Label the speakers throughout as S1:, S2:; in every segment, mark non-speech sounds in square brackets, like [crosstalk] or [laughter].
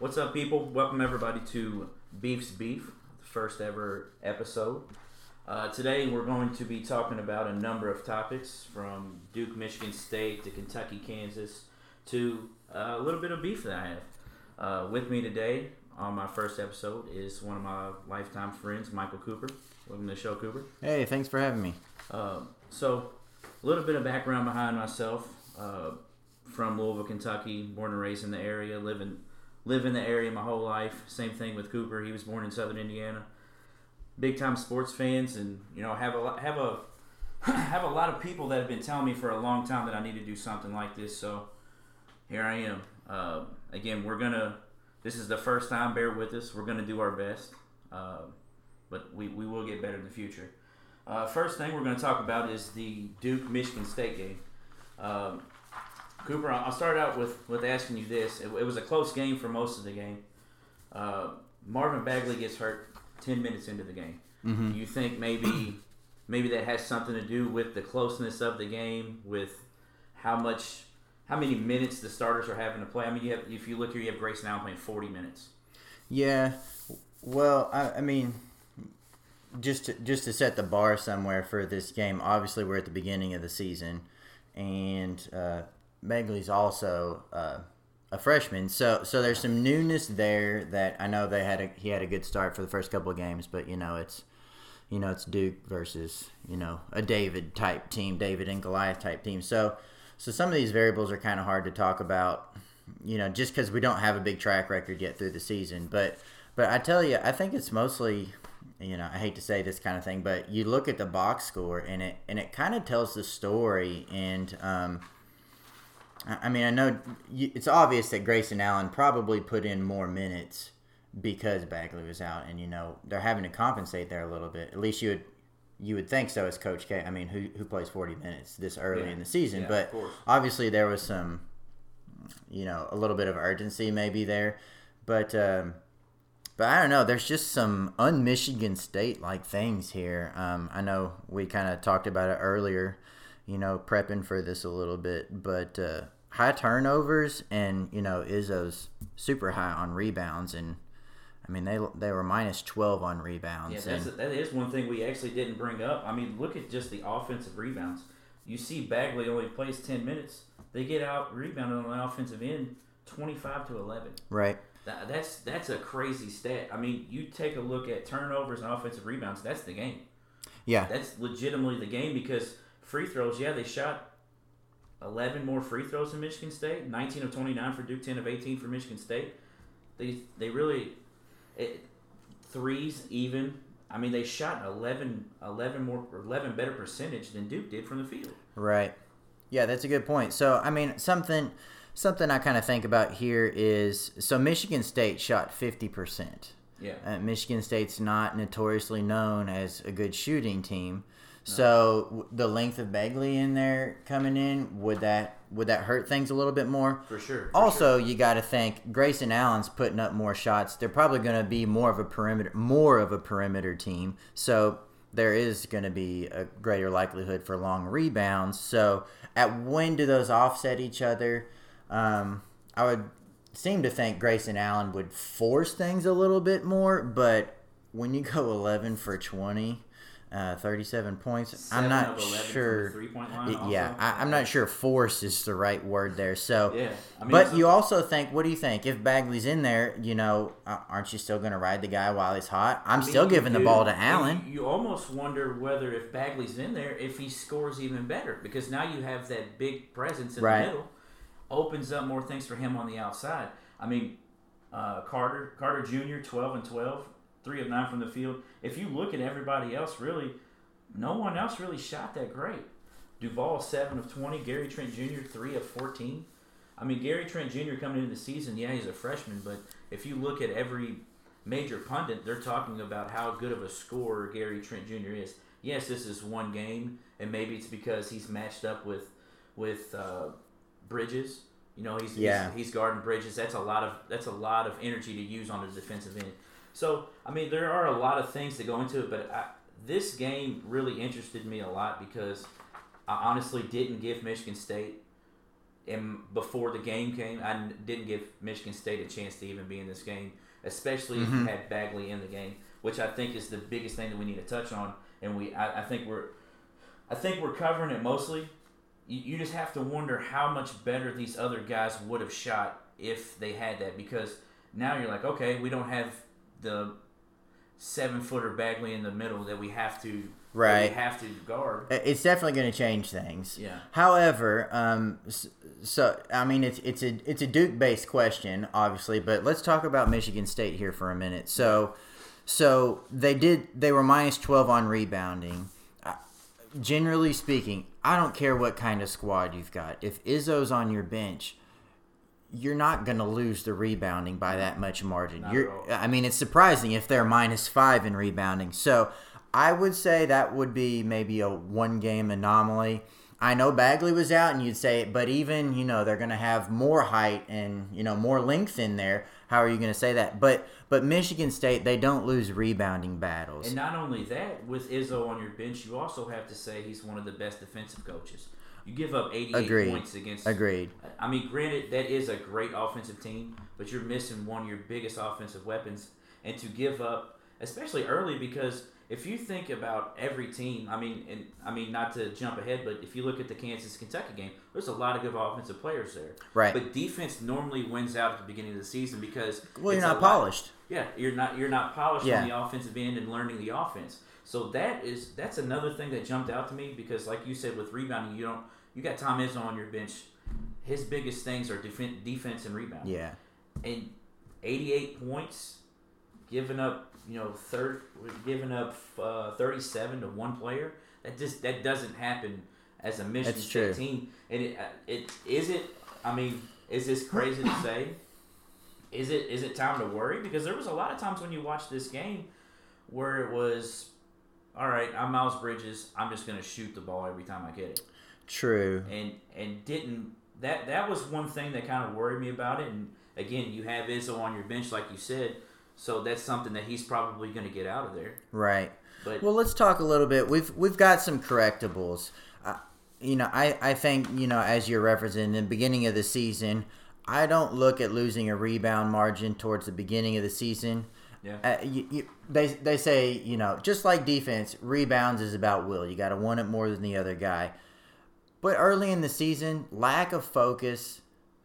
S1: What's up, people? Welcome everybody to Beef's Beef, the first ever episode. Uh, today we're going to be talking about a number of topics from Duke, Michigan State to Kentucky, Kansas to uh, a little bit of beef that I have. Uh, with me today on my first episode is one of my lifetime friends, Michael Cooper. Welcome to the show, Cooper.
S2: Hey, thanks for having me.
S1: Uh, so, a little bit of background behind myself. Uh, from Louisville, Kentucky, born and raised in the area, living live in the area my whole life. Same thing with Cooper. He was born in Southern Indiana. Big time sports fans, and you know have a have a [clears throat] have a lot of people that have been telling me for a long time that I need to do something like this. So here I am. Uh, again, we're gonna. This is the first time. Bear with us. We're gonna do our best, uh, but we, we will get better in the future. Uh, first thing we're going to talk about is the Duke Michigan State game. Um, Cooper, I'll start out with, with asking you this. It, it was a close game for most of the game. Uh, Marvin Bagley gets hurt 10 minutes into the game.
S2: Mm-hmm.
S1: Do you think maybe maybe that has something to do with the closeness of the game, with how much, how many minutes the starters are having to play? I mean, you have if you look here, you have Grayson Allen playing 40 minutes.
S2: Yeah, well, I, I mean, just to, just to set the bar somewhere for this game. Obviously, we're at the beginning of the season, and uh, Bagley's also uh, a freshman, so so there's some newness there that I know they had a he had a good start for the first couple of games, but you know it's you know it's Duke versus you know a David type team, David and Goliath type team. So so some of these variables are kind of hard to talk about, you know, just because we don't have a big track record yet through the season. But but I tell you, I think it's mostly you know I hate to say this kind of thing, but you look at the box score and it and it kind of tells the story and. Um, I mean, I know it's obvious that Grayson Allen probably put in more minutes because Bagley was out, and you know they're having to compensate there a little bit. At least you would you would think so as Coach K. I mean, who who plays forty minutes this early
S1: Yeah.
S2: in the season?
S1: Yeah,
S2: but obviously there was some, you know, a little bit of urgency maybe there, but. Um, but I don't know. There's just some un-Michigan State like things here. Um, I know we kind of talked about it earlier, you know, prepping for this a little bit. But uh, high turnovers and you know Izzo's super high on rebounds, and I mean they they were minus twelve on rebounds.
S1: Yeah, that's
S2: and,
S1: that is one thing we actually didn't bring up. I mean, look at just the offensive rebounds. You see, Bagley only plays ten minutes. They get out rebounded on the offensive end, twenty-five to eleven.
S2: right.
S1: That, that's that's a crazy stat. I mean, you take a look at turnovers and offensive rebounds. That's the game.
S2: Yeah.
S1: That's legitimately the game because free throws. Yeah, they shot eleven more free throws than Michigan State. Nineteen of twenty-nine for Duke. Ten of eighteen for Michigan State. They they really it, threes even. I mean, they shot 11, 11 more, eleven better percentage than Duke did from the field.
S2: Right. Yeah, that's a good point. So, I mean, something something I kind of think about here is so Michigan State shot 50%.
S1: Yeah.
S2: Uh, Michigan State's not notoriously known as a good shooting team. So, the length of Bagley in there coming in, would that would that hurt things a little bit more?
S1: For sure. for
S2: Also, you got to think Grayson Allen's putting up more shots. They're probably going to be more of a perimeter, more of a perimeter team. So there is going to be a greater likelihood for long rebounds. So at when do those offset each other? Um, I would seem to think Grayson Allen would force things a little bit more, but when you go 11 for 20. Uh, 37 points.
S1: Seven
S2: I'm not
S1: 11 from the
S2: sure.
S1: line
S2: Yeah. I, I'm not sure force is the right word there. So,
S1: Yeah. I mean,
S2: but
S1: it's a-
S2: you also think, what do you think? If Bagley's in there, you know, aren't you still going to ride the guy while he's hot? I'm
S1: I mean,
S2: still
S1: you
S2: giving the ball to Allen.
S1: You, you almost wonder whether if Bagley's in there, if he scores even better, because now you have that big presence in
S2: Right.
S1: the middle, opens up more things for him on the outside. I mean, uh, Carter Carter Jr. twelve and 12, three of nine from the field. If you look at everybody else, really, no one else really shot that great. Duval seven of twenty, Gary Trent Jr. three of fourteen. I mean, Gary Trent Jr. coming into the season, yeah, he's a freshman, but if you look at every major pundit, they're talking about how good of a scorer Gary Trent Jr. is. Yes, this is one game, and maybe it's because he's matched up with with uh, Bridges. You know, he's,
S2: Yeah.
S1: he's he's guarding Bridges. That's a lot of that's a lot of energy to use on the defensive end. So, I mean, there are a lot of things that go into it, but I, this game really interested me a lot because I honestly didn't give Michigan State and before the game came, I didn't give Michigan State a chance to even be in this game, especially if mm-hmm. you had Bagley in the game, which I think is the biggest thing that we need to touch on. And we, I, I think we're, I think we're covering it mostly. You, you just have to wonder how much better these other guys would have shot if they had that, because now you're like, okay, we don't have the seven footer Bagley in the middle that we have to,
S2: Right.
S1: we have to guard.
S2: It's definitely going to change things.
S1: Yeah.
S2: However, um, so I mean, it's it's a it's a Duke based question, obviously, but let's talk about Michigan State here for a minute. So, so they did they were minus twelve on rebounding. Generally speaking, I don't care what kind of squad you've got. If Izzo's on your bench, you're not going to lose the rebounding by that much margin.
S1: Not
S2: you're. I mean, it's surprising if they're minus five in rebounding. So I would say that would be maybe a one game anomaly. I know Bagley was out, and you'd say, but even you know they're going to have more height and you know more length in there. How are you going to say that? But but Michigan State they don't lose rebounding battles.
S1: And not only that, with Izzo on your bench, you also have to say he's one of the best defensive coaches. You give up 88
S2: Agreed.
S1: points against.
S2: Agreed.
S1: I mean, granted, that is a great offensive team, but you're missing one of your biggest offensive weapons. And to give up, especially early, because if you think about every team, I mean, and I mean, not to jump ahead, but if you look at the Kansas Kentucky game, there's a lot of good offensive players there.
S2: Right.
S1: But defense normally wins out at the beginning of the season because
S2: Well, you're not
S1: lot-
S2: polished.
S1: yeah, you're not you're not polished
S2: Yeah.
S1: on the offensive end and learning the offense. So that is that's another thing that jumped out to me because, like you said, with rebounding, you don't you got Tom Izzo on your bench. His biggest things are defen defense and rebound.
S2: Yeah.
S1: And 88 points, giving up you know third giving up uh, 37 to one player. That just that doesn't happen as a Michigan
S2: That's true.
S1: team. And it uh, it is it. I mean, is this crazy to say? Is it is it time to worry? Because there was a lot of times when you watched this game where it was, all right, I'm Miles Bridges. I'm just gonna shoot the ball every time I get it,
S2: True.
S1: and and didn't that that was one thing that kind of worried me about it. And again, you have Izzo on your bench, like you said, so that's something that he's probably gonna get out of there.
S2: Right.
S1: But
S2: Well, let's talk a little bit. We've we've got some correctables. Uh, you know, I, I think you know as you're referencing in the beginning of the season, I don't look at losing a rebound margin towards the beginning of the season.
S1: Yeah,
S2: Uh, you, you, they they say you know just like defense, rebounds is about will. You got to want it more than the other guy. But early in the season, lack of focus,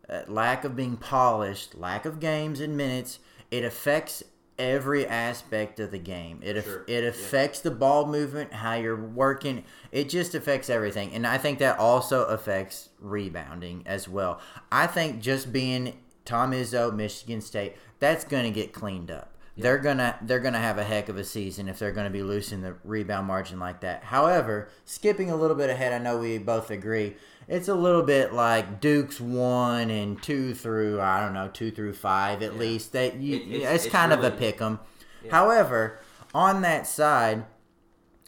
S2: uh, lack of being polished, lack of games and minutes, it affects every aspect of the game. It
S1: Sure.
S2: it
S1: Yeah.
S2: affects the ball movement, how you're working. It just affects everything, and I think that also affects rebounding as well. I think just being Tom Izzo, Michigan State, that's going to get cleaned up. They're gonna they're gonna have a heck of a season if they're gonna be losing the rebound margin like that. However, skipping a little bit ahead, I know we both agree it's a little bit like Duke's one and two through I don't know two through five at
S1: Yeah.
S2: least. That you,
S1: It-
S2: it's,
S1: it's- it's
S2: kind of a pick 'em.
S1: Yeah.
S2: However, on that side,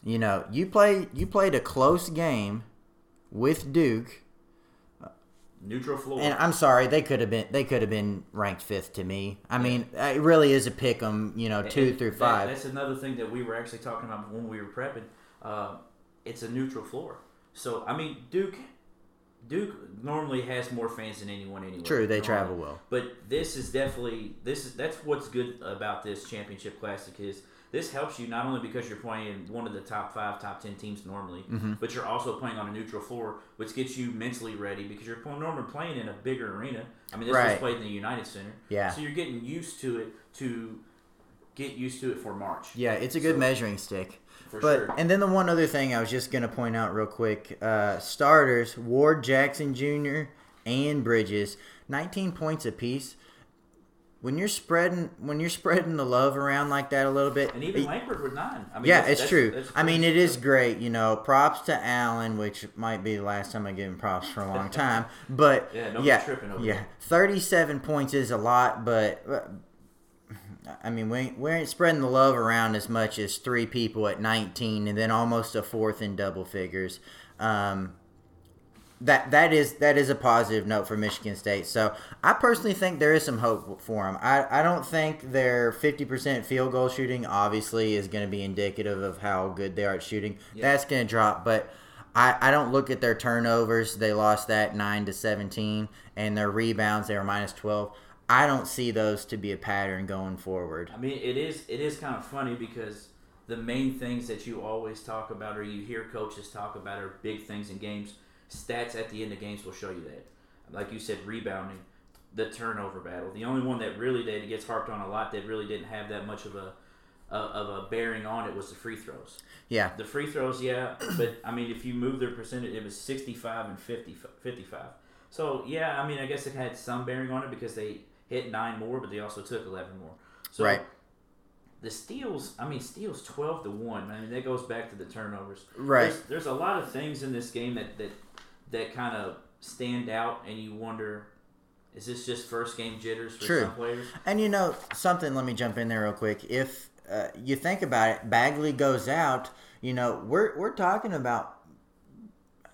S2: you know you play you played a close game with Duke.
S1: Neutral floor.
S2: And I'm sorry, they could have been they could have been ranked fifth to me. I mean, it really is a pick 'em, you know, two
S1: And
S2: through
S1: that-
S2: five.
S1: that's another thing that we were actually talking about when we were prepping. Uh, it's a neutral floor, so I mean Duke. Duke normally has more fans than anyone anyway.
S2: True, they
S1: normally.
S2: travel well.
S1: But this is definitely this is that's what's good about this championship classic is this helps you not only because you're playing one of the top five, top ten teams normally,
S2: Mm-hmm.
S1: but you're also playing on a neutral floor, which gets you mentally ready because you're normally playing in a bigger arena. I mean, this was played in the United Center,
S2: Yeah.
S1: So you're getting used to it to get used to it for March.
S2: Yeah, it's a good
S1: So-
S2: measuring stick.
S1: for
S2: But
S1: sure.
S2: and then the one other thing I was just gonna point out real quick: uh, starters Ward Jackson Jr. and Bridges, 19 points apiece. When you're spreading when you're spreading the love around like that a little bit,
S1: and even Langford with nine. I mean,
S2: yeah,
S1: that's-
S2: it's
S1: that's-
S2: true.
S1: that's
S2: I mean, it is great. You know, props to Allen, which might be the last time I give him props for a long time. But [laughs]
S1: Yeah,
S2: yeah,
S1: tripping over
S2: yeah, thirty-seven points is a lot, but I mean, we we ain't spreading the love around as much as three people at nineteen, and then almost a fourth in double figures. Um, that that is that is a positive note for Michigan State. So I personally think there is some hope for them. I, I don't think their fifty percent field goal shooting obviously is going to be indicative of how good they are at shooting.
S1: Yeah.
S2: That's going to drop, but I, I don't look at their turnovers. They lost that nine to seventeen, and their rebounds they were minus twelve. I don't see those to be a pattern going forward.
S1: I mean, it is it is kind of funny because the main things that you always talk about or you hear coaches talk about are big things in games. Stats at the end of games will show you that. Like you said, rebounding, the turnover battle. The only one that really did it gets harped on a lot that really didn't have that much of a of a bearing on it was the free throws.
S2: Yeah.
S1: The free throws, yeah, but I mean, if you move their percentage, it was 65 and 50, 55. So, yeah, I mean, I guess it had some bearing on it because they hit nine more, but they also took 11 more. So,
S2: right.
S1: The steals, I mean, steals 12 to 1. I mean, that goes back to the turnovers.
S2: Right.
S1: There's, there's a lot of things in this game that, that, that kind of stand out, and you wonder is this just first game jitters for
S2: True.
S1: some players?
S2: And you know something. Let me jump in there real quick. If uh, you think about it, Bagley goes out. You know, we're we're talking about.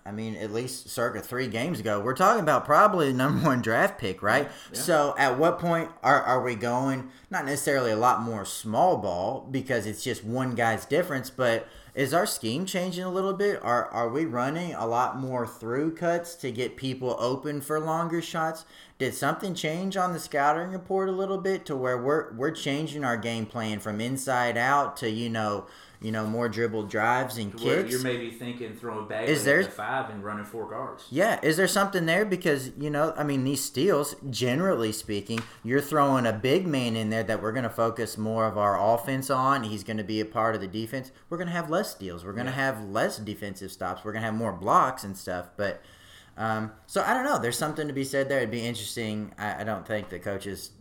S2: I mean, at least circa three games ago, we're talking about probably the number [laughs] one draft pick, right?
S1: Yeah.
S2: So, at what point are, are we going? Not necessarily a lot more small ball because it's just one guy's difference, but is our scheme changing a little bit? Are are we running a lot more through cuts to get people open for longer shots? Did something change on the scouting report a little bit to where we're we're changing our game plan from inside out to you know you know more dribble drives and kicks?
S1: you're maybe thinking throwing back
S2: Is
S1: at
S2: there-
S1: the five and running four guards.
S2: Yeah, is there something there? Because, you know, I mean, these steals, generally speaking, you're throwing a big man in there that we're going to focus more of our offense on. He's going to be a part of the defense. We're going to have less steals. We're going to
S1: Yeah.
S2: have less defensive stops. We're going to have more blocks and stuff. But, um, so I don't know. There's something to be said there. It'd be interesting. I, I don't think the coaches,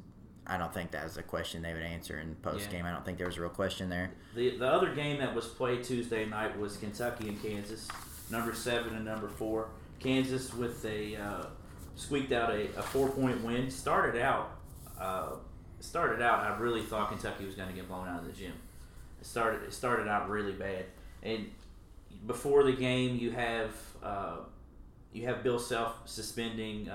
S2: I don't think that was a question they would answer in post game. I don't think there was a real question there.
S1: The the other game that was played Tuesday night was Kentucky and Kansas, number seven and number four. Kansas with a uh, squeaked out a, a four point win. Started out, uh, started out. I really thought Kentucky was going to get blown out of the gym. It started it started out really bad, and before the game you have uh, you have Bill Self suspending.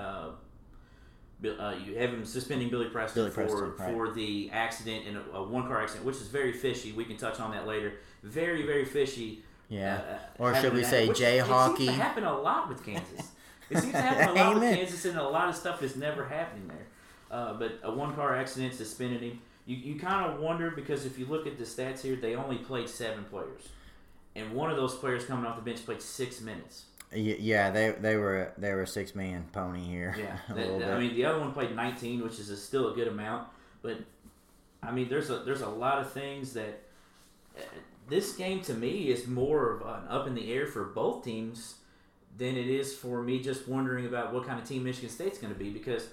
S1: Uh, uh, you have him suspending Billy Preston,
S2: Billy
S1: for
S2: right.
S1: for the accident and a, a one car accident, which is very fishy. We can touch on that later. Very very fishy.
S2: Yeah.
S1: uh,
S2: Or should we say Jay
S1: It seems
S2: Hockey?
S1: to happen a lot with Kansas. [laughs] It seems to happen a lot with Kansas, and a lot of stuff is never happening there. Uh, but a one car accident suspended him. You, you kind of wonder because if you look at the stats here, they only played seven players, and one of those players coming off the bench played six minutes.
S2: Yeah, they they were they were a six man pony here.
S1: Yeah, [laughs]
S2: a
S1: that-
S2: little
S1: that-
S2: bit.
S1: I mean the other one played 19, which is a, still a good amount. But I mean, there's a there's a lot of things that uh, this game to me is more of an up in the air for both teams than it is for me just wondering about what kind of team Michigan State's going to be because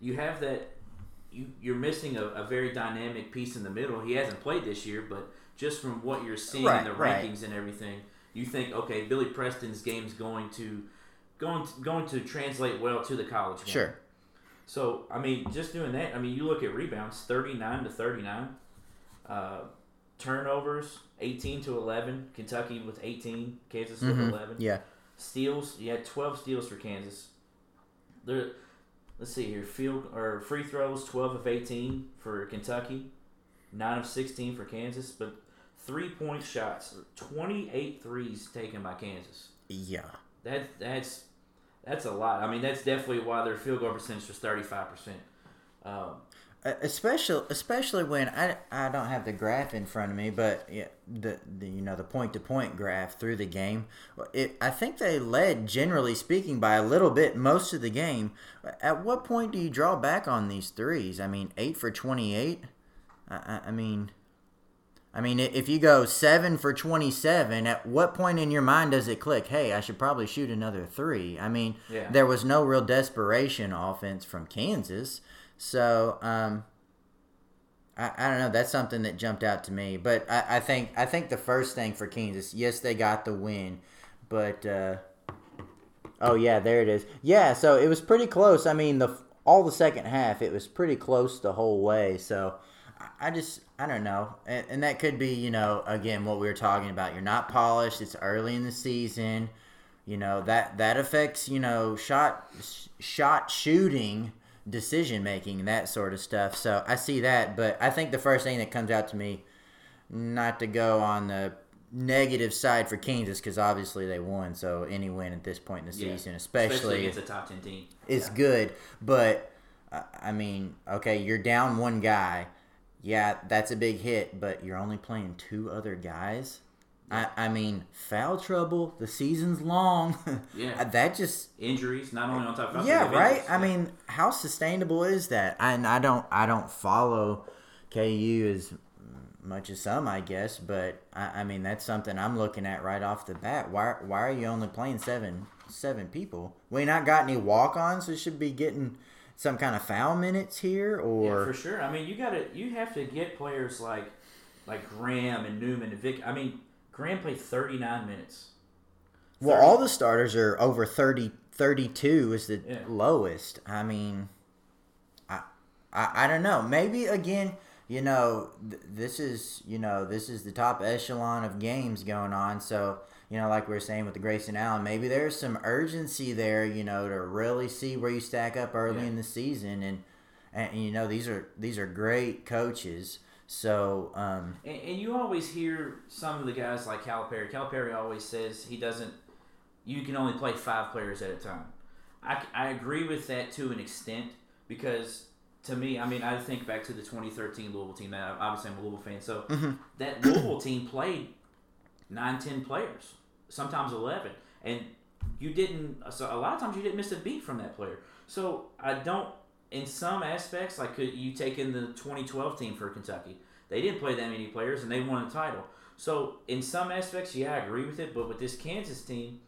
S1: you have that you you're missing a, a very dynamic piece in the middle. He hasn't played this year, but just from what you're seeing
S2: Right,
S1: in the
S2: right.
S1: rankings and everything, you think okay, Billy Preston's game's going to going to, going to translate well to the college game.
S2: sure.
S1: So I mean, just doing that. I mean, you look at rebounds, thirty-nine to thirty-nine. Uh, turnovers, eighteen to eleven. Kentucky with eighteen. Kansas with
S2: Mhm.
S1: eleven.
S2: Yeah.
S1: Steals. You had twelve steals for Kansas. There. Let's see here. Field or free throws, twelve of eighteen for Kentucky. Nine of sixteen for Kansas, but three-point shots, 28 threes taken by Kansas.
S2: Yeah.
S1: That that's that's a lot. I mean, that's definitely why their field goal percentage was thirty five percent. Um,
S2: especially especially when I, I don't have the graph in front of me, but yeah, the, the you know the point to point graph through the game, it, I think they led generally speaking by a little bit most of the game. At what point do you draw back on these threes? I mean, eight for twenty eight. I, I, I mean, I mean, if you go seven for twenty-seven, at what point in your mind does it click? Hey, I should probably shoot another three. I mean,
S1: Yeah.
S2: there was no real desperation offense from Kansas, so um, I, I don't know. That's something that jumped out to me. But I, I think I think the first thing for Kansas, yes, they got the win, but uh, oh yeah, there it is. Yeah, so it was pretty close. I mean, the all the second half, it was pretty close the whole way. So. I- I just I don't know, and, and that could be you know again what we were talking about. You're not polished. It's early in the season, you know that that affects you know shot shot shooting, decision making, that sort of stuff. So I see that, but I think the first thing that comes out to me, not to go on the negative side for Kansas because obviously they won. So any win at this point in the
S1: Yeah.
S2: season, especially,
S1: against a top ten team.
S2: is
S1: Yeah.
S2: good. But I mean, okay, you're down one guy. Yeah, that's a big hit, but you're only playing two other guys. I, I mean, foul trouble. The season's long. [laughs]
S1: Yeah.
S2: Uh, that just
S1: Injuries, not only on top of
S2: yeah, right.
S1: injuries.
S2: I mean, how sustainable is that? I, and I don't, I don't follow KU as much as some, I guess, but I, I mean, that's something I'm looking at right off the bat. Why, why are you only playing seven, seven people? We not got any walk-ons, so should be getting some kind of foul minutes here, or Yeah,
S1: for sure. I mean, you got to you have to get players like like Graham and Newman and Vick. I mean, Graham played 39 minutes.
S2: well, all the starters are over 30, 32 is the
S1: Yeah.
S2: lowest. I mean, I, I, I don't know. Maybe again, you know, th- this is you know this is the top echelon of games going on. So you know, like we were saying with the Grayson Allen, maybe there's some urgency there. You know, to really see where you stack up early
S1: Yeah.
S2: in the season, and and you know these are these are great coaches. So um,
S1: And, and you always hear some of the guys like Calipari. Calipari always says he doesn't. You can only play five players at a time. I, I agree with that to an extent because to me, I mean, I think back to the 2013 Louisville team. Now, obviously, I'm a Louisville fan, so that Louisville team played nine, ten players, sometimes 11, and you didn't. So a lot of times you didn't miss a beat from that player. So I don't. In some aspects, like could you take in the 2012 team for Kentucky? They didn't play that many players, and they won a title. So in some aspects, yeah, I agree with it. But with this Kansas team,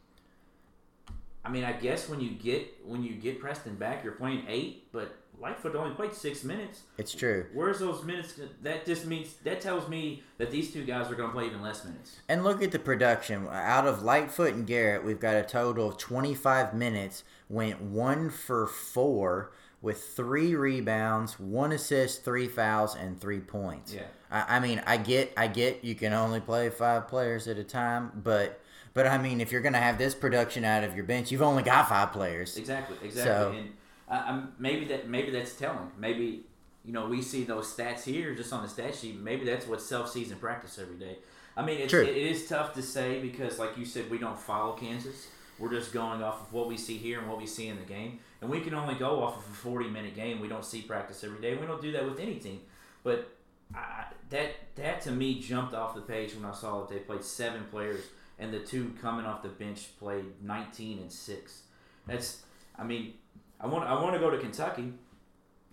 S1: I mean, I guess when you get when you get Preston back, you're playing eight, but Lightfoot only played six minutes.
S2: it's true.
S1: Where's those minutes? That just means that tells me that these two guys are going to play even less minutes.
S2: And look at the production. Out of Lightfoot and Garrett, we've got a total of 25 minutes. Went one for four with three rebounds, one assist, three fouls, and three points.
S1: Yeah.
S2: I, I mean, I get, I get, you can only play five players at a time, but, but I mean, if you're gonna have this production out of your bench, you've only got five players.
S1: Exactly, exactly.
S2: So-
S1: and uh, maybe that maybe that's telling. Maybe you know we see those stats here just on the stat sheet. Maybe that's what Self season practice every day. I mean, it's,
S2: True.
S1: it, is tough to say because, like you said, we don't follow Kansas. We're just going off of what we see here and what we see in the game, and we can only go off of a forty minute game. We don't see practice every day. We don't do that with any team. But I, that that to me jumped off the page when I saw that they played seven players and the two coming off the bench played 19 and six. That's I mean I want I want to go to Kentucky.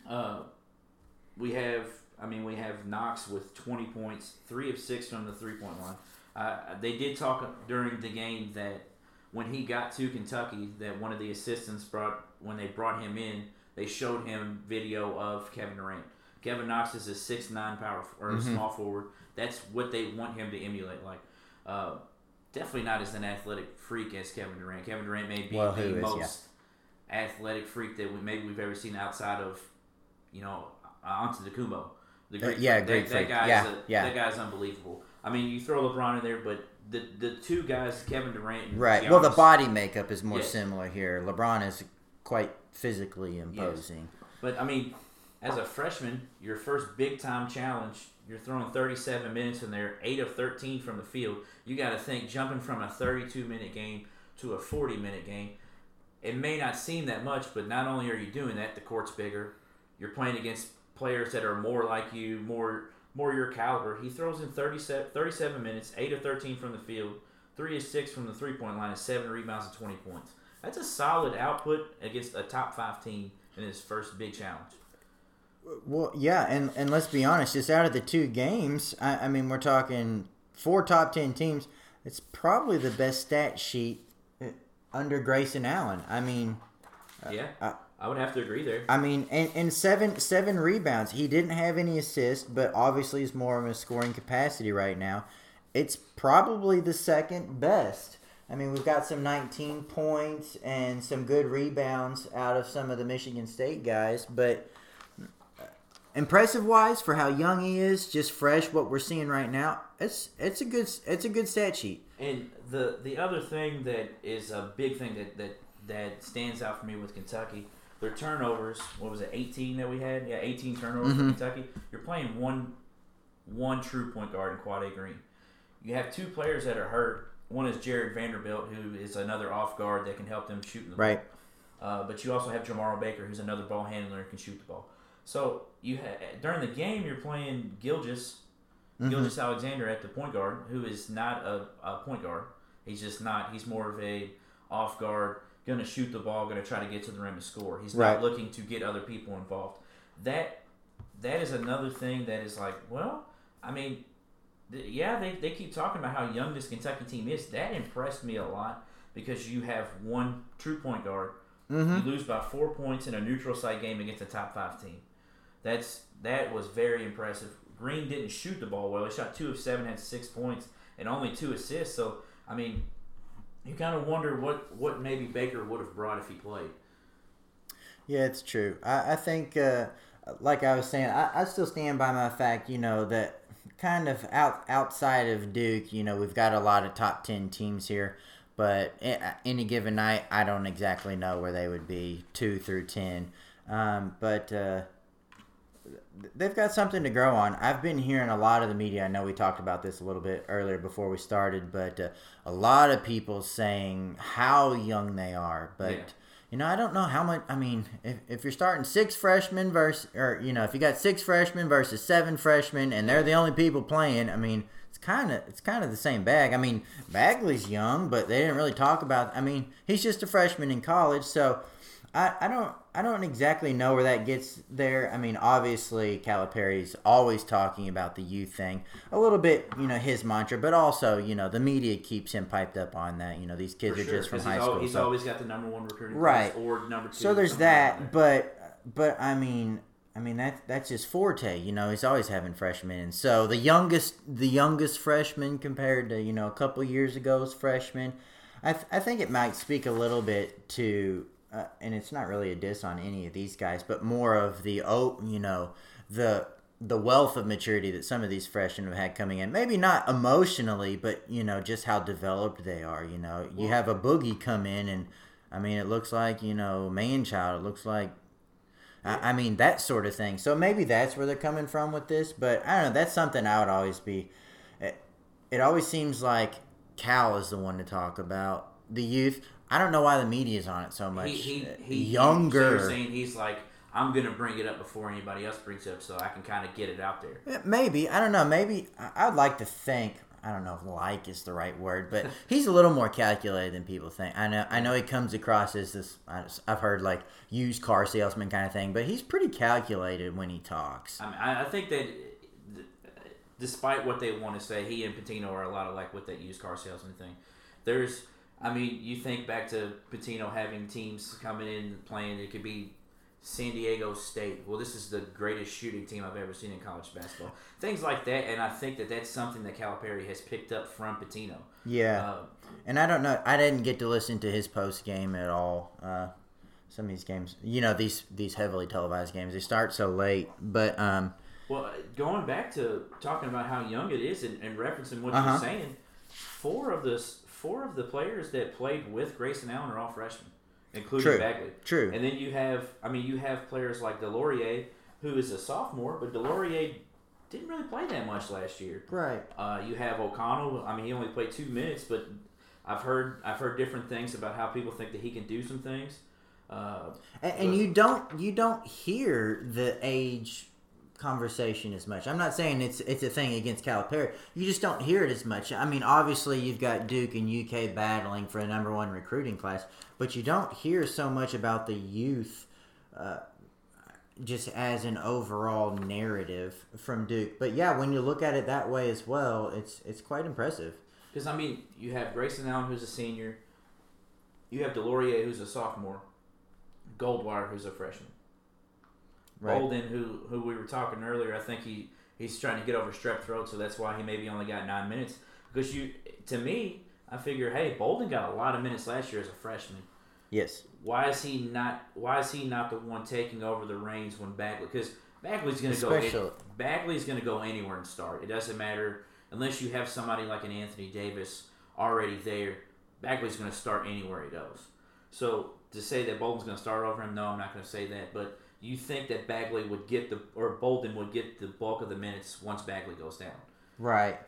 S1: Uh, we have I mean we have Knox with 20 points, three of six from the three point line. Uh, they did talk during the game that when he got to Kentucky, that one of the assistants brought when they brought him in, they showed him video of Kevin Durant. Kevin Knox is a six nine power or
S2: Mhm.
S1: small forward. That's what they want him to emulate. Like, uh, definitely not as an athletic freak as Kevin Durant. Kevin Durant may be
S2: Well,
S1: the
S2: is,
S1: most athletic freak that we maybe we've ever seen outside of, you know, uh, Antetokounmpo. The
S2: Uh, yeah,
S1: that,
S2: Greek
S1: that guy's
S2: Yeah,
S1: a,
S2: yeah.
S1: that guy's unbelievable. I mean, you throw LeBron in there, but the the two guys, Kevin Durant, and
S2: Right. Well, the body makeup is more
S1: Yes.
S2: similar here. LeBron is quite physically imposing.
S1: But I mean, as a freshman, your first big time challenge, you're throwing 37 minutes in there, 8 of 13 from the field. You got to think jumping from a 32 minute game to a 40 minute game. It may not seem that much, but not only are you doing that, the court's bigger. You're playing against players that are more like you, more more your caliber. He throws in 37, 37 minutes, 8 of 13 from the field, 3 of 6 from the three point line, and 7 rebounds and 20 points. That's a solid output against a top 5 team in his first big challenge.
S2: Well, yeah, and, and let's be honest, just out of the two games, I, I mean, we're talking four top ten teams. It's probably the best stat sheet under Grayson Allen. I mean,
S1: Yeah,
S2: uh,
S1: I would have to agree there.
S2: I mean, and, and seven seven rebounds. He didn't have any assists, but obviously he's more of a scoring capacity right now. It's probably the second best. I mean, we've got some 19 points and some good rebounds out of some of the Michigan State guys, but impressive wise for how young he is, just fresh what we're seeing right now. It's it's a good it's a good stat sheet.
S1: And the the other thing that is a big thing that that that stands out for me with Kentucky, their turnovers. What was it, 18 that we had? Yeah, 18 turnovers for
S2: Mhm.
S1: Kentucky. You're playing one one true point guard in Quade Green. you have two players that are hurt. One is Jarred Vanderbilt, who is another off guard that can help them shoot the
S2: Right.
S1: ball. Uh, but you also have Jemarl Baker, who's another ball handler and can shoot the ball. So you ha- during the game, you're playing Gilgeous,
S2: Mhm.
S1: Gilgeous-Alexander at the point guard, who is not a, a point guard. He's just not. He's more of a off guard, going to shoot the ball, going to try to get to the rim and score. He's
S2: Right.
S1: not looking to get other people involved. That that is another thing that is like, well, I mean, th- yeah, they, they keep talking about how young this Kentucky team is. That impressed me a lot because you have one true point guard.
S2: Mm-hmm.
S1: You lose by four points in a neutral site game against a top five team. That's that was very impressive. Green didn't shoot the ball well. He shot two of seven, had six points, and only two assists. So I mean, you kind of wonder what what maybe Baker would have brought if he played.
S2: Yeah, it's true. I, I think, uh, like I was saying, I, I still stand by my fact, you know, that kind of out outside of Duke, you know, we've got a lot of top 10 teams here, but any given night, I don't exactly know where they would be 2 through 10. Um, but uh, they've got something to grow on. I've been hearing a lot of the media. I know we talked about this a little bit earlier before we started, but uh, a lot of people saying how young they are. But
S1: Yeah.
S2: you know, I don't know how much. I mean, if, if you're starting six freshmen versus, or you know, if you got six freshmen versus seven freshmen, and they're the only people playing, I mean, it's kind of it's kind of the same bag. I mean, Bagley's young, but they didn't really talk about. I mean, he's just a freshman in college, so I, I don't I don't exactly know where that gets there. I mean, obviously Calipari's always talking about the youth thing, a little bit, you know, his mantra, but also, you know, the media keeps him piped up on that. You know, these kids
S1: For
S2: are
S1: sure,
S2: just from high
S1: he's,
S2: school.
S1: al- he's
S2: so-
S1: always got the number one recruiting
S2: Right.
S1: class or number two.
S2: so there's that, but but I mean, I mean that that's his forte. You know, he's always having freshmen. And So the youngest the youngest freshman compared to you know a couple years ago's freshman, I th- I think it might speak a little bit to. Uh, and it's not really a diss on any of these guys, but more of the oh, you know, the the wealth of maturity that some of these freshmen have had coming in. Maybe not emotionally, but you know, just how developed they are. You know, you have a boogie come in, and I mean, it looks like you know, man child. It looks like I, I mean that sort of thing. So maybe that's where they're coming from with this. But I don't know. That's something I would always be. It, it always seems like Cal is the one to talk about the youth. I don't know why the media's on it so much.
S1: he, he,
S2: Uh,
S1: he,
S2: younger.
S1: So saying he's like, I'm gonna bring it up before anybody else brings it up, so I can kind of get it out there.
S2: Maybe I don't know. Maybe I'd like to think. I don't know if like is the right word, but [laughs] he's a little more calculated than people think. I know. I know he comes across as this. I've heard like used car salesman kind of thing, but he's pretty calculated when he talks.
S1: I mean, I, I think that despite what they want to say, he and Pitino are a lot alike with that used car salesman thing. There's, I mean, you think back to Pitino having teams coming in and playing. It could be San Diego State. Well, this is the greatest shooting team I've ever seen in college basketball. Things like that, and I think that that's something that Calipari has picked up from Pitino.
S2: Yeah.
S1: Uh,
S2: And I don't know. I didn't get to listen to his post game at all. Uh, some of these games, you know, these these heavily televised games, they start so late. But um,
S1: Well, going back to talking about how young it is and, and referencing what
S2: Uh-huh.
S1: you're saying, four of the four of the players that played with Grayson Allen are all freshmen, including
S2: True.
S1: Bagley.
S2: true.
S1: And then you have, I mean, you have players like DeLaurier, who is a sophomore, but DeLaurier didn't really play that much last year.
S2: right.
S1: Uh, you have O'Connell. I mean, he only played two minutes, but I've heard I've heard different things about how people think that he can do some things. Uh,
S2: And, and you don't you don't hear the age conversation as much. I'm not saying it's it's a thing against Calipari. You just don't hear it as much. I mean, obviously you've got Duke and UK battling for the number one recruiting class, but you don't hear so much about the youth. Uh, just as an overall narrative from Duke, but yeah, when you look at it that way as well, it's it's quite impressive.
S1: Because I mean, you have Grayson Allen, who's a senior. You have DeLaurier, who's a sophomore. Goldwire, who's a freshman.
S2: Right.
S1: Bolden, who who we were talking earlier, I think he he's trying to get over strep throat, so that's why he maybe only got nine minutes. Because you, to me, I figure, hey, Bolden got a lot of minutes last year as a freshman.
S2: Yes.
S1: Why is he not? Why is he not the one taking over the reins when Bagley? Because Bagley's going to go.
S2: Especially-
S1: Bagley's going to go anywhere and start. It doesn't matter unless you have somebody like an Anthony Davis already there. Bagley's going to start anywhere he goes. So to say that Bolden's going to start over him, no, I'm not going to say that. But you think that Bagley would get the or Bolden would get the bulk of the minutes once Bagley goes down?
S2: Right.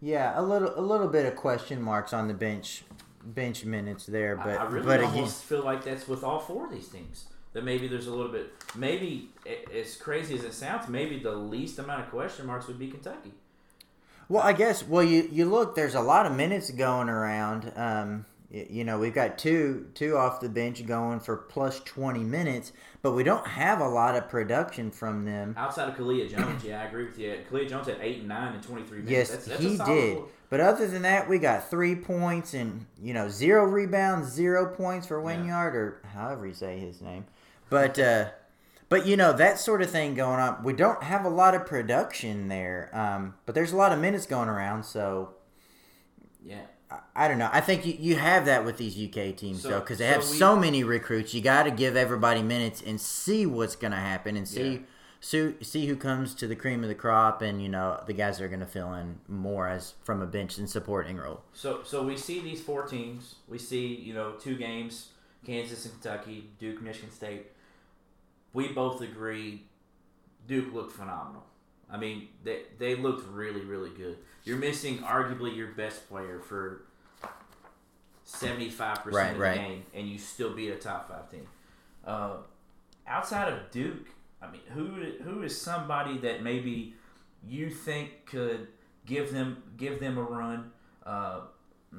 S2: Yeah, a little a little bit of question marks on the bench bench minutes there, but
S1: I, I really
S2: but
S1: almost
S2: again,
S1: feel like that's with all four of these teams. That maybe there's a little bit, maybe as crazy as it sounds, maybe the least amount of question marks would be Kentucky.
S2: well, I guess well you you look, there's a lot of minutes going around. Um, you know, we've got two two off the bench going for plus twenty minutes, but we don't have a lot of production from them.
S1: Outside of Killeya-Jones, yeah, I agree with you. Killeya-Jones had eight and nine and twenty three minutes.
S2: Yes,
S1: that's, that's
S2: he
S1: a solid
S2: did. But other than that, we got three points and you know zero rebounds, zero points for
S1: Yeah.
S2: Wynyard or however you say his name. But uh, but you know that sort of thing going on. We don't have a lot of production there, um, but there's a lot of minutes going around. So
S1: Yeah,
S2: I, don't know. I think you, you have that with these UK teams
S1: So-
S2: though, because they
S1: so
S2: have
S1: we-
S2: so many recruits. You got to give everybody minutes and see what's going to happen and see.
S1: Yeah.
S2: See, see who comes to the cream of the crop, and you know the guys that are going to fill in more as from a bench and supporting role.
S1: So so we see these four teams. We see you know two games: Kansas and Kentucky, Duke, Michigan State. We both agree Duke looked phenomenal. I mean, they they looked really really good. You're missing arguably your best player for seventy five percent of the
S2: right.
S1: game, and you still beat a top five team. Uh, outside of Duke, I mean, who who is somebody that maybe you think could give them give them a run? Uh,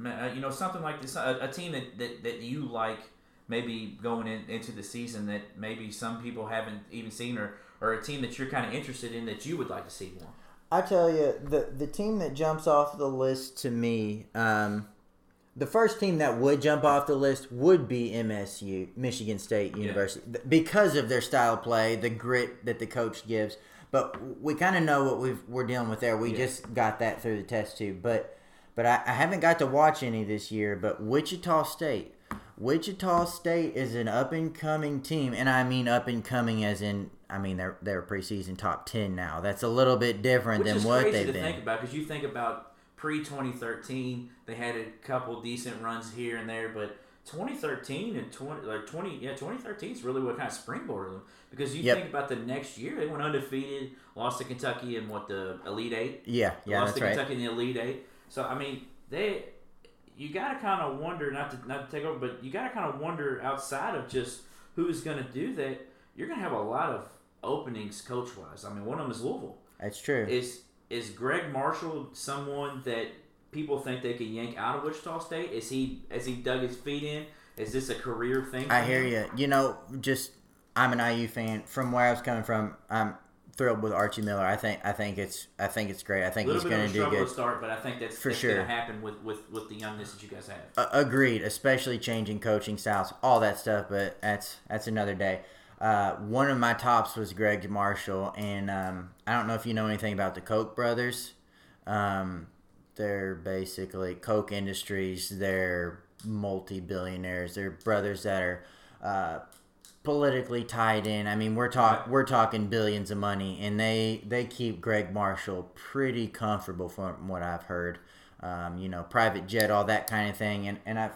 S1: uh, you know, something like this, a, a team that, that, that you like maybe going in, into the season that maybe some people haven't even seen, or, or a team that you're kind of interested in that you would like to see more.
S2: I tell you, the the team that jumps off the list to me, um, the first team that would jump off the list would be MSU, Michigan State University, th- because of their style of play, the grit that the coach gives. But we kind of know what we've, we're dealing with there. We
S1: Yeah.
S2: just got that through the test tube. But but I, I haven't got to watch any this year. But Wichita State, Wichita State is an up and coming team, and I mean up and coming as in I mean they're they're preseason top ten now. That's a little bit different
S1: Which
S2: than
S1: is
S2: what
S1: crazy
S2: they've
S1: to
S2: been.
S1: think about because you think about pre 2013, they had a couple decent runs here and there, but 2013 and 20 like 20 yeah 2013 is really what kind of springboarded them because you
S2: Yep.
S1: think about the next year they went undefeated, lost to Kentucky in what the Elite Eight,
S2: Yeah, yeah,
S1: lost to
S2: right.
S1: Kentucky in the Elite Eight. So I mean they. You gotta kind of wonder, not to not to take over, but you gotta kind of wonder outside of just who's gonna do that. You're gonna have a lot of openings coach wise. I mean, one of them is Louisville.
S2: That's true.
S1: Is is Gregg Marshall someone that people think they can yank out of Wichita State? Is he has he dug his feet in? Is this a career thing?
S2: I hear you. You know, just I'm an IU fan. From where I was coming from, I'm thrilled with Archie Miller. I think I think it's I think it's great. I think he's going to do good.
S1: to start, but I think that's,
S2: For
S1: that's
S2: sure.
S1: going to happen with, with, with the youngness that you guys have.
S2: Uh, agreed, especially changing coaching styles, all that stuff. But that's that's another day. Uh, one of my tops was Gregg Marshall, and um, I don't know if you know anything about the Koch brothers. Um, they're basically Koch Industries. They're multi-billionaires. They're brothers that are uh, politically tied in. I mean, we're talk we're talking billions of money, and they they keep Gregg Marshall pretty comfortable from what I've heard. Um, you know, private jet, all that kind of thing, and and I've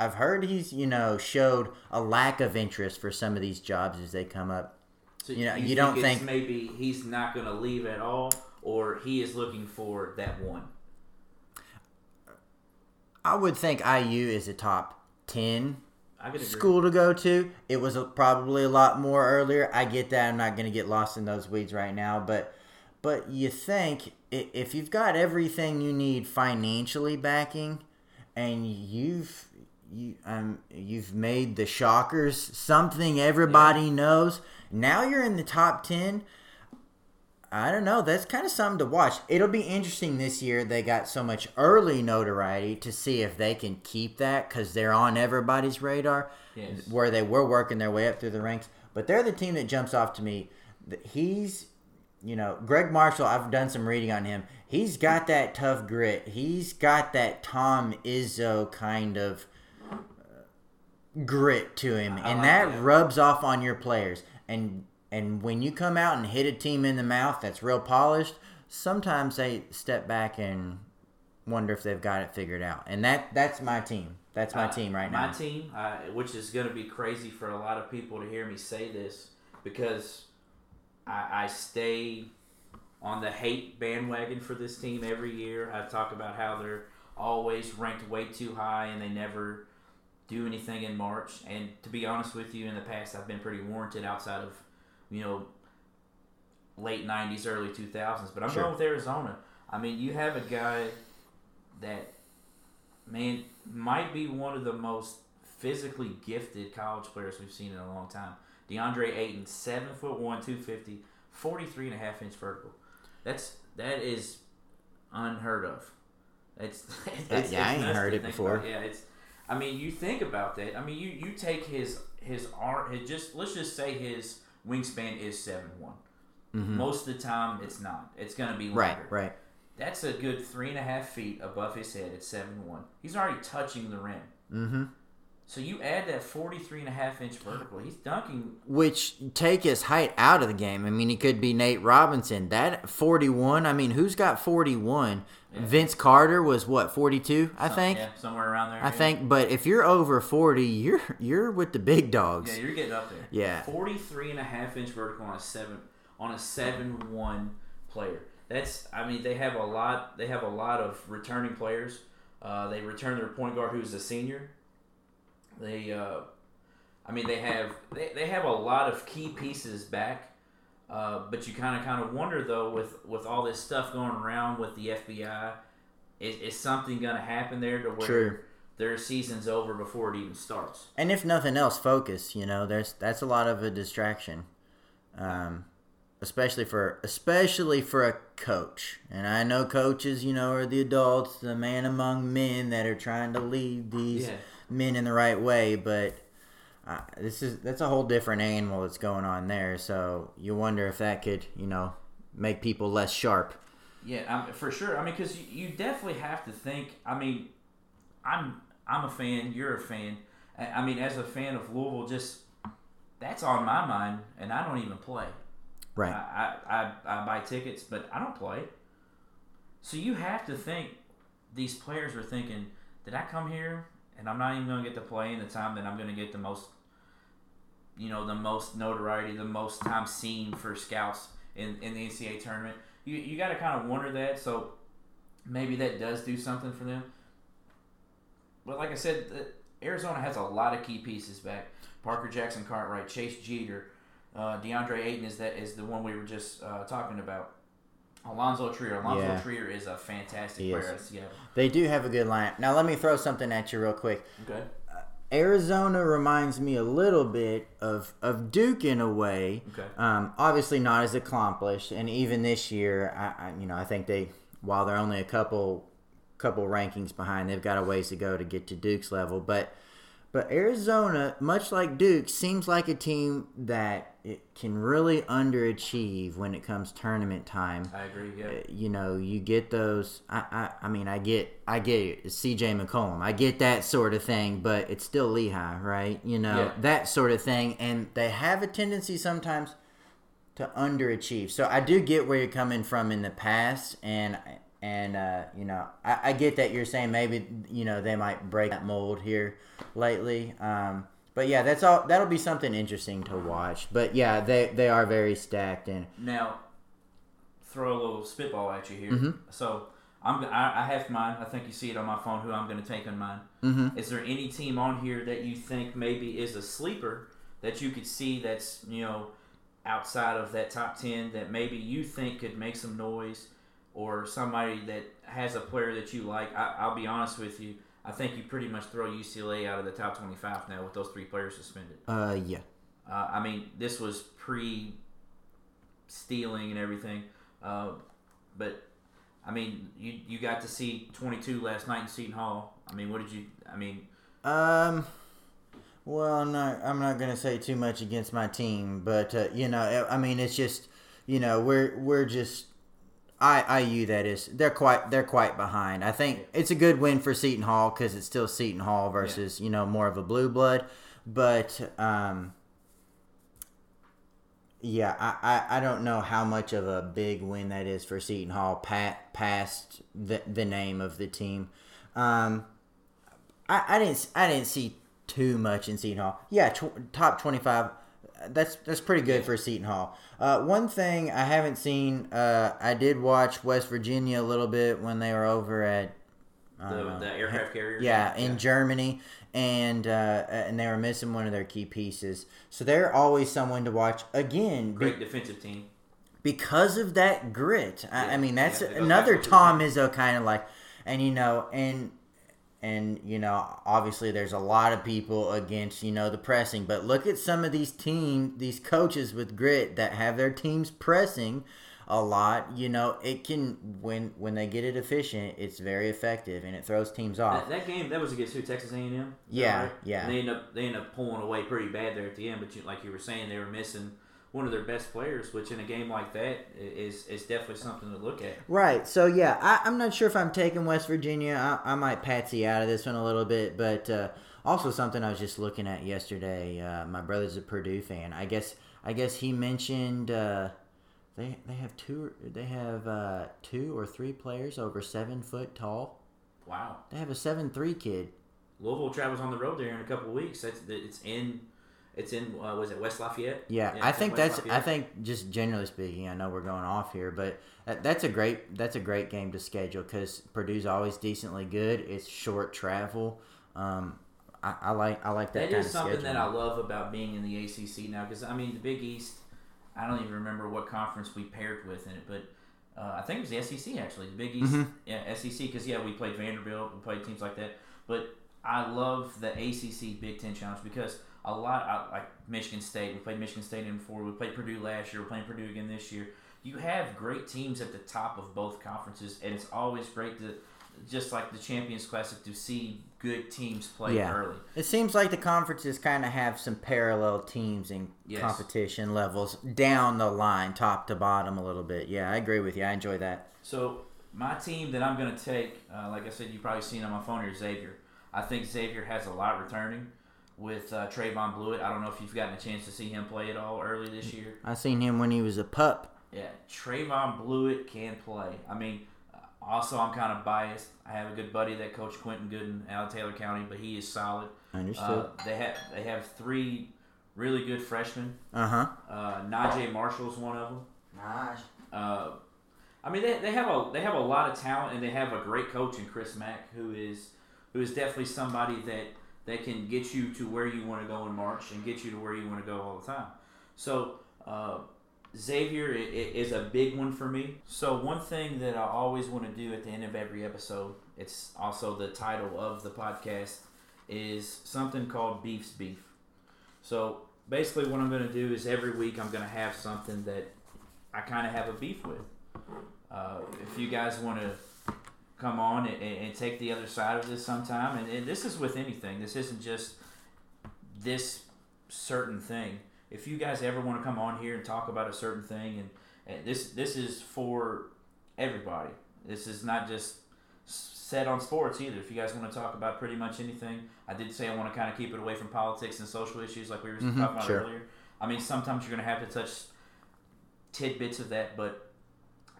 S2: I've heard he's you know showed a lack of interest for some of these jobs as they come up.
S1: So
S2: you know, you don't
S1: it's
S2: think-
S1: maybe he's not going to leave at all, or he is looking for that one.
S2: I would think IU is a top ten
S1: I could agree.
S2: school to go to. It was a, probably a lot more earlier. I get that. I'm not going to get lost in those weeds right now, but but you think if you've got everything you need financially backing, and you've you um you've made the Shockers something everybody knows. Now you're in the top ten. I don't know. That's kind of something to watch. It'll be interesting this year. They got so much early notoriety to see if they can keep that because they're on everybody's radar,
S1: Yes.
S2: where they were working their way up through the ranks. But they're the team that jumps off to me. He's, you know, Gregg Marshall. I've done some reading on him. He's got that tough grit. He's got that Tom Izzo kind of grit to him,
S1: I
S2: and
S1: like
S2: that
S1: that.
S2: rubs off on your players. And and when you come out and hit a team in the mouth that's real polished, sometimes they step back and wonder if they've got it figured out. And that that's my team. That's my
S1: Uh,
S2: team right
S1: my
S2: now.
S1: My team, uh, which is going to be crazy for a lot of people to hear me say this because I, I stay on the hate bandwagon for this team every year. I talk about how they're always ranked way too high and they never do anything in March. And to be honest with you, in the past, I've been pretty warranted outside of, you know, late 90s, early 2000s. But I'm
S2: Sure.
S1: going with Arizona. I mean, you have a guy that, man, might be one of the most physically gifted college players we've seen in a long time. DeAndre Ayton, seven foot one, 250, 43 and a half inch vertical. That's that is unheard of. It's, [laughs] it's
S2: yeah, I ain't heard it before.
S1: about. Yeah, it's. I mean, you think about that. I mean, you you take his his arm. His just let's just say his wingspan is seven one. Most of the time, it's not. It's gonna be
S2: Mm-hmm. Right, right.
S1: That's a good three and a half feet above his head at seven one. He's already touching the rim.
S2: Mm-hmm.
S1: So you add that 43 and a half inch vertical. He's dunking.
S2: Which take his height out of the game. I mean, he could be Nate Robinson. That 41, I mean, who's got 41? Vince Carter was what, 42, I think?
S1: Yeah, somewhere around there.
S2: I
S1: yeah.
S2: think, but if you're over 40, you're you're with the big dogs.
S1: Yeah, you're getting up there.
S2: Yeah.
S1: 43 and a half inch vertical on a seven on a seven one player. That's I mean they have a lot they have a lot of returning players. Uh, they return their point guard who's a senior. They uh, I mean they have they, they have a lot of key pieces back. Uh, but you kind of kind of wonder though with with all this stuff going around with the FBI, is, is something going to happen there to where
S2: True.
S1: their season's over before it even starts?
S2: And if nothing else, focus. You know, there's that's a lot of a distraction, um, especially for especially for a coach. And I know coaches, you know, are the adults, the man among men that are trying to lead these
S1: Yeah.
S2: Men in the right way. But uh, this is that's a whole different animal that's going on there. So you wonder if that could, you know, make people less sharp.
S1: Yeah, um, for sure. I mean, because you, you definitely have to think. I mean, I'm I'm a fan. You're a fan. I I mean, as a fan of Louisville, just that's on my mind, and I don't even play.
S2: Right.
S1: I, I, I, I buy tickets, but I don't play. So you have to think these players are thinking, did I come here and I'm not even going to get to play in the time that I'm going to get the most, you know, the most notoriety, the most time seen for scouts in, in the NCAA tournament? You, you got to kind of wonder that. So maybe that does do something for them. But like I said, Arizona has a lot of key pieces back. Parker Jackson Cartwright, Chase Jeter, uh, DeAndre Ayton is that is the one we were just uh, talking about. Alonzo Trier. Alonzo
S2: Yeah.
S1: Trier is a fantastic
S2: He
S1: player
S2: is.
S1: out.
S2: They do have a good lineup. Now let me throw something at you real quick.
S1: Okay.
S2: Arizona reminds me a little bit of, of Duke in a way.
S1: Okay.
S2: Um, obviously not as accomplished, and even this year, I, I you know I think they while they're only a couple couple rankings behind, they've got a ways to go to get to Duke's level. But but Arizona, much like Duke, seems like a team that it can really underachieve when it comes tournament time
S1: I agree. Yeah.
S2: Uh, you know, you get those. I, I, I mean, I get, I get it. It's C.J. McCollum. I get that sort of thing, but it's still Lehigh, right? You know,
S1: Yeah.
S2: that sort of thing, and they have a tendency sometimes to underachieve. So I do get where you're coming from in the past, and and uh, you know, I, I get that you're saying maybe you know they might break that mold here lately. Um, but yeah, that's all. That'll be something interesting to watch. But yeah, they they are very stacked, and
S1: Now, throw a little spitball at you here.
S2: Mm-hmm.
S1: So I'm I, I have mine. I think you see it on my phone. Who I'm going to take on mine.
S2: Mhm.
S1: Is there any team on here that you think maybe is a sleeper that you could see that's you know outside of that top ten that maybe you think could make some noise, or somebody that has a player that you like? I, I'll be honest with you. I think you pretty much throw UCLA out of the top 25 now with those three players suspended.
S2: uh, yeah.
S1: Uh, I mean, this was pre stealing and everything. Uh, but, I mean, you, you got to see 22 last night in Seton Hall. I mean, what did you. I mean,
S2: Um. Well, I'm not. I'm not gonna say too much against my team, but uh, you know, I mean, it's just, you know, we're we're just. I IU that is they're quite they're quite behind. I think it's a good win for Seton Hall because it's still Seton Hall versus you know more of a blue blood, but um. Yeah, I, I, I don't know how much of a big win that is for Seton Hall pat, past the, the name of the team. Um, I, I didn't I didn't see too much in Seton Hall. Yeah, tw- top twenty five. That's that's pretty good for Seton Hall. Uh, one thing I haven't seen, uh, I did watch West Virginia a little bit when they were over at
S1: the, the aircraft carrier.
S2: Yeah, in yeah. Germany, and uh, and they were missing one of their key pieces. So they're always someone to watch. Again,
S1: great be, defensive team
S2: because of that grit. I, yeah. I mean, that's yeah, another Tom Izzo kind of like, and you know, and and you know obviously there's a lot of people against you know the pressing but look at some of these team these coaches with grit that have their teams pressing a lot you know it can when when they get it efficient it's very effective and it throws teams off.
S1: that, that game that was against who texas a&m
S2: yeah right? yeah.
S1: And they end up they end up pulling away pretty bad there at the end but you, like you were saying they were missing one of their best players, which in a game like that is is definitely something to look at.
S2: Right. So yeah, I, am not sure if I'm taking West Virginia. I, I, might patsy out of this one a little bit, but uh, also something I was just looking at yesterday. Uh, my brother's a Purdue fan. I guess I guess he mentioned uh, they they have two they have uh, two or three players over seven foot tall.
S1: Wow.
S2: They have a seven three kid.
S1: Louisville travels on the road there in a couple of weeks. That's it's in it's in uh, was it West Lafayette?
S2: Yeah, yeah I think that's Lafayette. I think just generally speaking, I know we're going off here, but that's a great that's a great game to schedule because Purdue's always decently good. It's short travel. Um, I, I, like I like that.
S1: That is something that I love about being in the ACC now because I mean the Big East. I don't even remember what conference we paired with in it, but uh, I think it was the SEC actually, the Big East, mm-hmm. yeah, SEC. Because yeah, we played Vanderbilt, we played teams like that. But I love the ACC Big Ten Challenge because a lot like Michigan State. We played Michigan State in before. We played Purdue last year. We're playing Purdue again this year. You have great teams at the top of both conferences, and it's always great to just like the Champions Classic to see good teams play yeah. early.
S2: It seems like the conferences kind of have some parallel teams and yes. competition levels down the line, top to bottom, a little bit. Yeah, I agree with you. I enjoy that.
S1: So my team that I'm going to take, uh, like I said, you've probably seen on my phone here, Xavier. I think Xavier has a lot returning with uh, Trevon Bluiett. I don't know if you've gotten a chance to see him play at all early this year.
S2: I seen him when he was a pup.
S1: Yeah, Trevon Bluiett can play. I mean, uh, also I'm kind of biased. I have a good buddy that coached Quentin Goodin out of Taylor County, but he is solid.
S2: Understood.
S1: Uh, they have they have three really good freshmen.
S2: Uh-huh.
S1: Uh Naji Marshall's one of them.
S2: Nice.
S1: Uh, I mean, they, they have a they have a lot of talent, and they have a great coach in Chris Mack, who is who is definitely somebody that that can get you to where you want to go in March and get you to where you want to go all the time. So uh, Xavier is a big one for me. So one thing that I always want to do at the end of every episode, it's also the title of the podcast, is something called Beef's Beef. So basically, what I'm going to do is every week I'm going to have something that I kind of have a beef with. Uh, if you guys want to come on and, and, take the other side of this sometime. And, and, this is with anything. This isn't just this certain thing. If you guys ever want to come on here and talk about a certain thing, and, and this this is for everybody. This is not just set on sports either. If you guys want to talk about pretty much anything, I did say I want to kind of keep it away from politics and social issues like we were mm-hmm, talking about sure. earlier. I mean, sometimes you're going to have to touch tidbits of that, but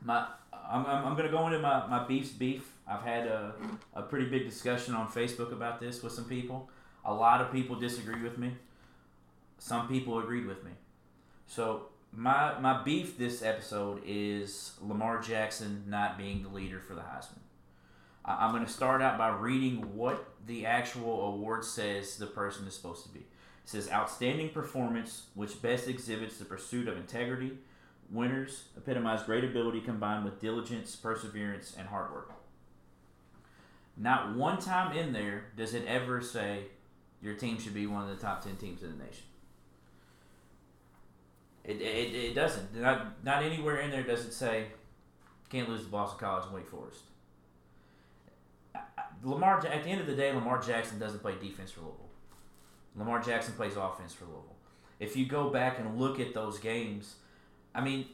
S1: my I'm, I'm, I'm going to go into my, my beef's beef. I've had a, a pretty big discussion on Facebook about this with some people. A lot of people disagree with me. Some people agreed with me. So my my beef this episode is Lamar Jackson not being the leader for the Heisman. I'm going to start out by reading what the actual award says the person is supposed to be. It says outstanding performance, which best exhibits the pursuit of integrity, Winners epitomize great ability combined with diligence, perseverance, and hard work. Not one time in there does it ever say your team should be one of the top 10 teams in the nation. It, it, it doesn't. Not, not anywhere in there does it say can't lose to Boston College and Wake Forest. Lamar, at the end of the day, Lamar Jackson doesn't play defense for Louisville. Lamar Jackson plays offense for Louisville. If you go back and look at those games, I mean,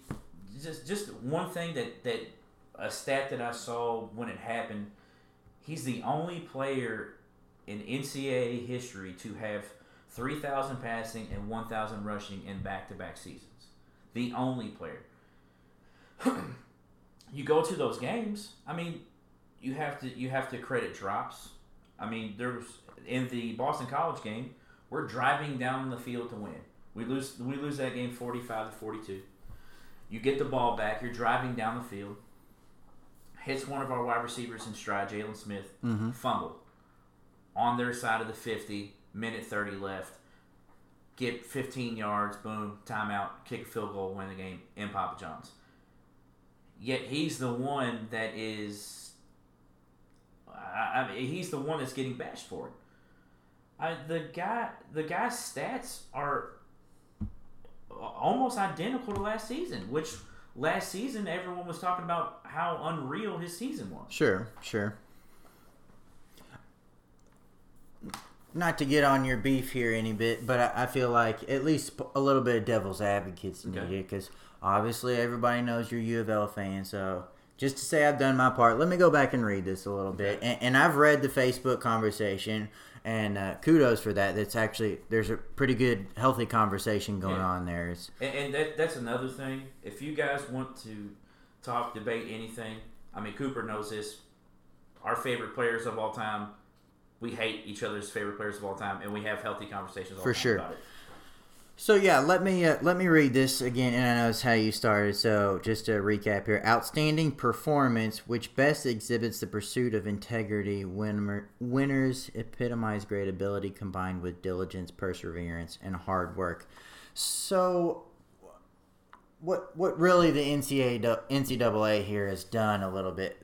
S1: just just one thing that that a stat that I saw when it happened. He's the only player in NCAA history to have 3,000 passing and 1,000 rushing in back-to-back seasons. The only player. [clears throat] you go to those games. I mean, you have to you have to credit drops. I mean, there's in the Boston College game, we're driving down the field to win. We lose we lose that game 45 to 42. You get the ball back. You're driving down the field. Hits one of our wide receivers in stride, Jaylen Smith.
S2: Mm-hmm.
S1: Fumble on their side of the 50. Minute 30 left. Get 15 yards. Boom. Timeout. Kick a field goal. Win the game in Papa John's. Yet he's the one that is. I, I mean, he's the one that's getting bashed for it. I, the guy, the guy's stats are almost identical to last season, which last season everyone was talking about how unreal his season was.
S2: Sure, sure. Not to get on your beef here any bit, but I, I feel like at least a little bit of devil's advocates
S1: Okay.
S2: needed because obviously everybody knows you're a U of L fan. So just to say I've done my part, let me go back and read this a little bit. And, and I've read the Facebook conversation, and uh, kudos for that. That's actually there's a pretty good, healthy conversation going
S1: Yeah.
S2: on there. It's,
S1: And, and that, that's another thing. If you guys want to talk, debate anything, I mean, Cooper knows this. Our favorite players of all time, we hate each other's favorite players of all time, and we have healthy conversations all
S2: For
S1: time
S2: sure. So yeah, let me uh, let me read this again, and I know it's how you started. So just to recap here: outstanding performance, which best exhibits the pursuit of integrity. Winner, winners epitomize great ability combined with diligence, perseverance, and hard work. So, what what really the NCAA NCAA here has done a little bit.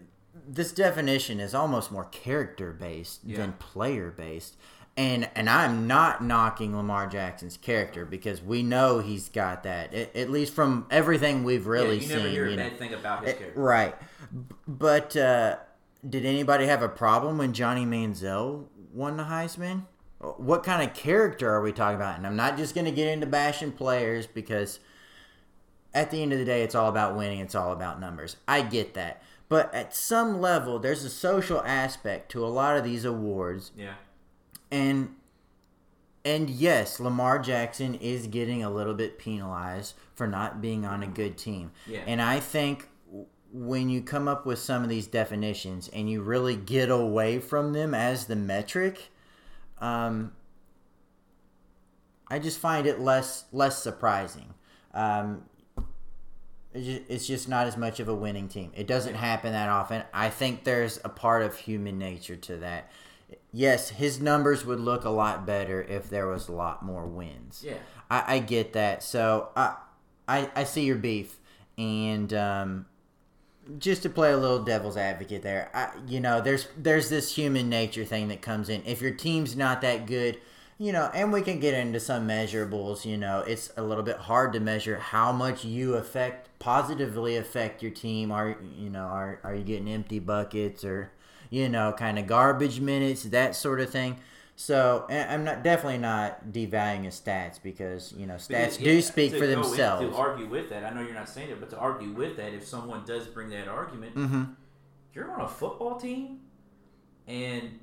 S2: This definition is almost more character based
S1: Yeah.
S2: than player based. And and I'm not knocking Lamar Jackson's character because we know he's got that. At, at least from everything we've really
S1: yeah, you
S2: seen.
S1: never hear a
S2: know.
S1: bad thing about his
S2: Eh,
S1: character.
S2: Right. But uh, did anybody have a problem when Johnny Manziel won the Heisman? What kind of character are we talking about? And I'm not just going to get into bashing players because at the end of the day, it's all about winning. It's all about numbers. I get that. But at some level, there's a social aspect to a lot of these awards
S1: Yeah.
S2: And and yes, Lamar Jackson is getting a little bit penalized for not being on a good team.
S1: Yeah.
S2: And I think when you come up with some of these definitions and you really get away from them as the metric, um, I just find it less less surprising. Um, it's just not as much of a winning team. It doesn't happen that often. I think there's a part of human nature to that. Yes, his numbers would look a lot better if there was a lot more wins.
S1: Yeah.
S2: I, I get that. So I, I I see your beef, and um, just to play a little devil's advocate there, I, you know, there's there's this human nature thing that comes in. If your team's not that good, you know, and we can get into some measurables. You know, it's a little bit hard to measure how much you affect positively affect your team. Are you know are are you getting empty buckets or you know kind of garbage minutes that sort of thing. So I'm not definitely not devaluing his stats because you know stats do
S1: yeah,
S2: speak for
S1: go in-
S2: themselves.
S1: To argue with that, I know you're not saying it, but to argue with that, if someone does bring that argument,
S2: hmm
S1: you're on a football team and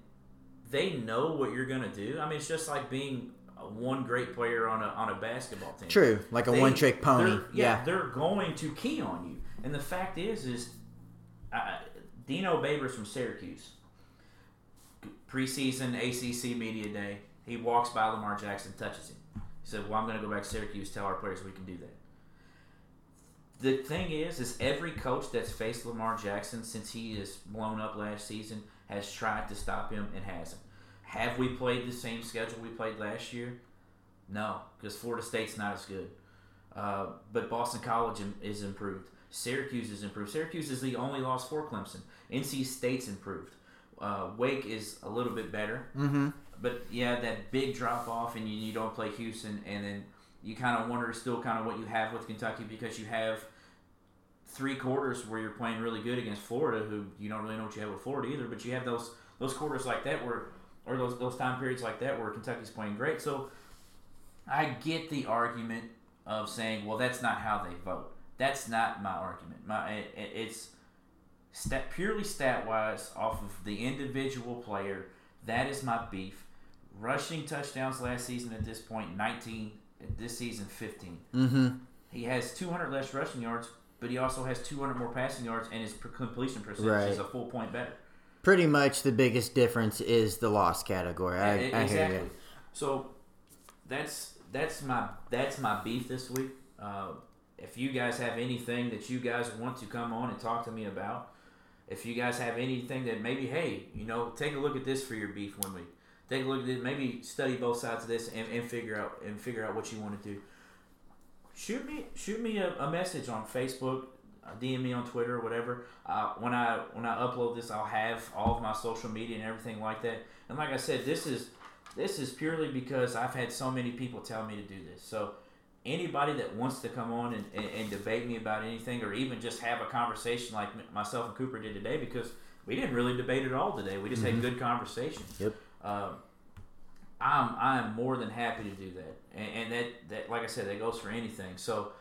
S1: they know what you're going to do. I mean, it's just like being one great player on a, on a basketball team.
S2: True, like a
S1: They-
S2: one trick pony.
S1: they're- Yeah,
S2: Yeah.
S1: they're going to key on you. And the fact is, is uh, Dino Babers from Syracuse, preseason ACC media day, he walks by Lamar Jackson, touches him. He said, "Well, I'm going to go back to Syracuse, tell our players we can do that." The thing is, is every coach that's faced Lamar Jackson since he is blown up last season has tried to stop him and hasn't. Have we played the same schedule we played last year? No, because Florida State's not as good. Uh, but Boston College is improved. Syracuse is improved. Syracuse is the only loss for Clemson. NC State's improved. Uh, Wake is a little bit better.
S2: Mm-hmm.
S1: But yeah, that big drop off, and you, you don't play Houston, and then you kind of wonder still kind of what you have with Kentucky because you have three quarters where you're playing really good against Florida, who you don't really know what you have with Florida either. But you have those those quarters like that where, or those those time periods like that where Kentucky's playing great. So I get the argument of saying, well, that's not how they vote. That's not my argument. My it, it- it's stat, purely stat wise off of the individual player. That is my beef. Rushing touchdowns last season at this point, 19. At this season, 15.
S2: Mm-hmm.
S1: He has 200 less rushing yards, but he also has 200 more passing yards, and his completion percentage
S2: Right.
S1: is a full point better.
S2: Pretty much the biggest difference is the loss category. I,
S1: e-
S2: I
S1: exactly.
S2: hear you.
S1: So that's that's my that's my beef this week. Uh, if you guys have anything that you guys want to come on and talk to me about, if you guys have anything that maybe, hey, you know, take a look at this for your beef one week. Take a look at it. Maybe study both sides of this and, and figure out and figure out what you want to do. Shoot me shoot me a, a message on Facebook, uh, DM me on Twitter or whatever. Uh, when I when I upload this, I'll have all of my social media and everything like that. And like I said, this is this is purely because I've had so many people tell me to do this. So anybody that wants to come on and, and, and, debate me about anything or even just have a conversation like myself and Cooper did today because we didn't really debate at all today. We just mm-hmm. had good conversation.
S2: Yep.
S1: Um, I'm I'm more than happy to do that, and, and, that that like I said, that goes for anything. So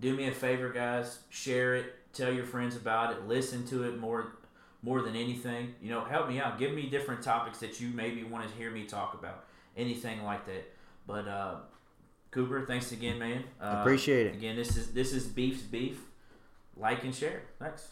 S1: do me a favor, guys, share it, tell your friends about it, listen to it more more than anything. You know, help me out. Give me different topics that you maybe want to hear me talk about, anything like that. But uh, Cooper, thanks again, man.
S2: Uh, Appreciate it.
S1: Again, this is this is Beef's Beef. Like and share. Thanks.